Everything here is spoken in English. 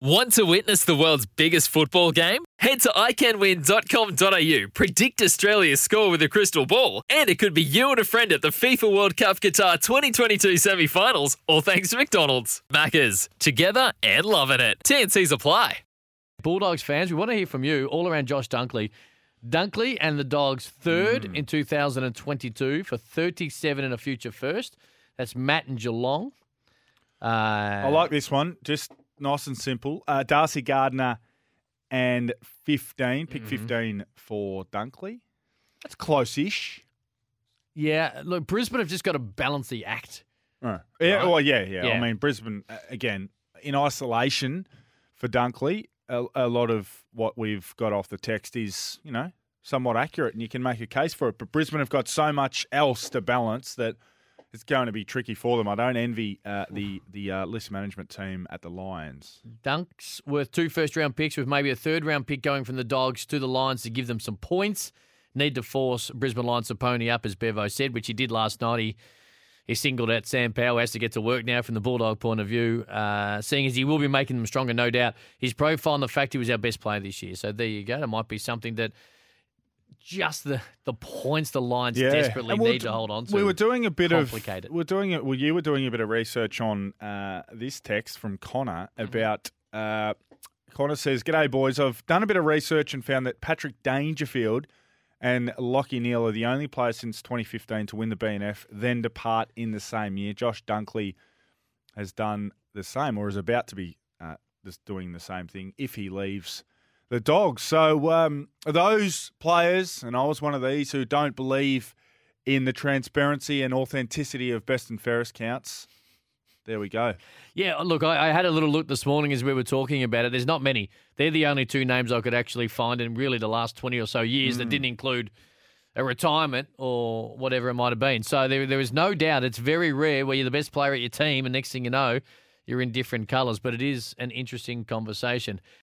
Want to witness the world's biggest football game? Head to iCanWin.com.au, predict Australia's score with a crystal ball, and it could be you and a friend at the FIFA World Cup Qatar 2022 semi finals, all thanks to McDonald's. Maccas, together and loving it. TNC's apply. Bulldogs fans, we want to hear from you all around Josh Dunkley. Dunkley and the Dogs third in 2022 for 37 and a future first. That's Matt and Geelong. Uh, I like this one. Just nice and simple. Uh, Darcy Gardiner and 15. Pick Mm-hmm. 15 for Dunkley. That's close-ish. Yeah, look, Brisbane have just got to balance the act. Right. Yeah, Right? well, yeah, yeah, I mean, Brisbane, uh, again, in isolation for Dunkley, a, a lot of what we've got off the text is, you know, somewhat accurate and you can make a case for it. But Brisbane have got so much else to balance that it's going to be tricky for them. I don't envy uh, the, the uh, list management team at the Lions. Dunks worth two first round picks with maybe a third round pick going from the Dogs to the Lions to give them some points. Need to force Brisbane Lions to pony up, as Bevo said, which he did last night. He he singled out Sam Power, has to get to work now from the Bulldog point of view, uh, seeing as he will be making them stronger, no doubt. His profile and the fact he was our best player this year. So there you go. That might be something that just the, the points the Lions desperately we'll need d- to hold on to. We were doing a bit complicated. of we're doing it. Well, you were doing a bit of research on uh, this text from Connor Mm-hmm. about. Uh, Connor says, "G'day boys. I've done a bit of research and found that Patrick Dangerfield and Lachie Neale are the only players since 2015 to win the BNF, then depart in the same year. Josh Dunkley has done the same, or is about to be uh, just doing the same thing if he leaves." The dogs. So um, those players, and I was one of these who don't believe in the transparency and authenticity of best and fairest counts. There we go. Yeah, look, I, I had a little look this morning as we were talking about it. There's not many. They're the only two names I could actually find in really the last 20 or so years that didn't include a retirement or whatever it might have been. So there, there is no doubt it's very rare where you're the best player at your team and next thing you know, you're in different colours. But it is an interesting conversation.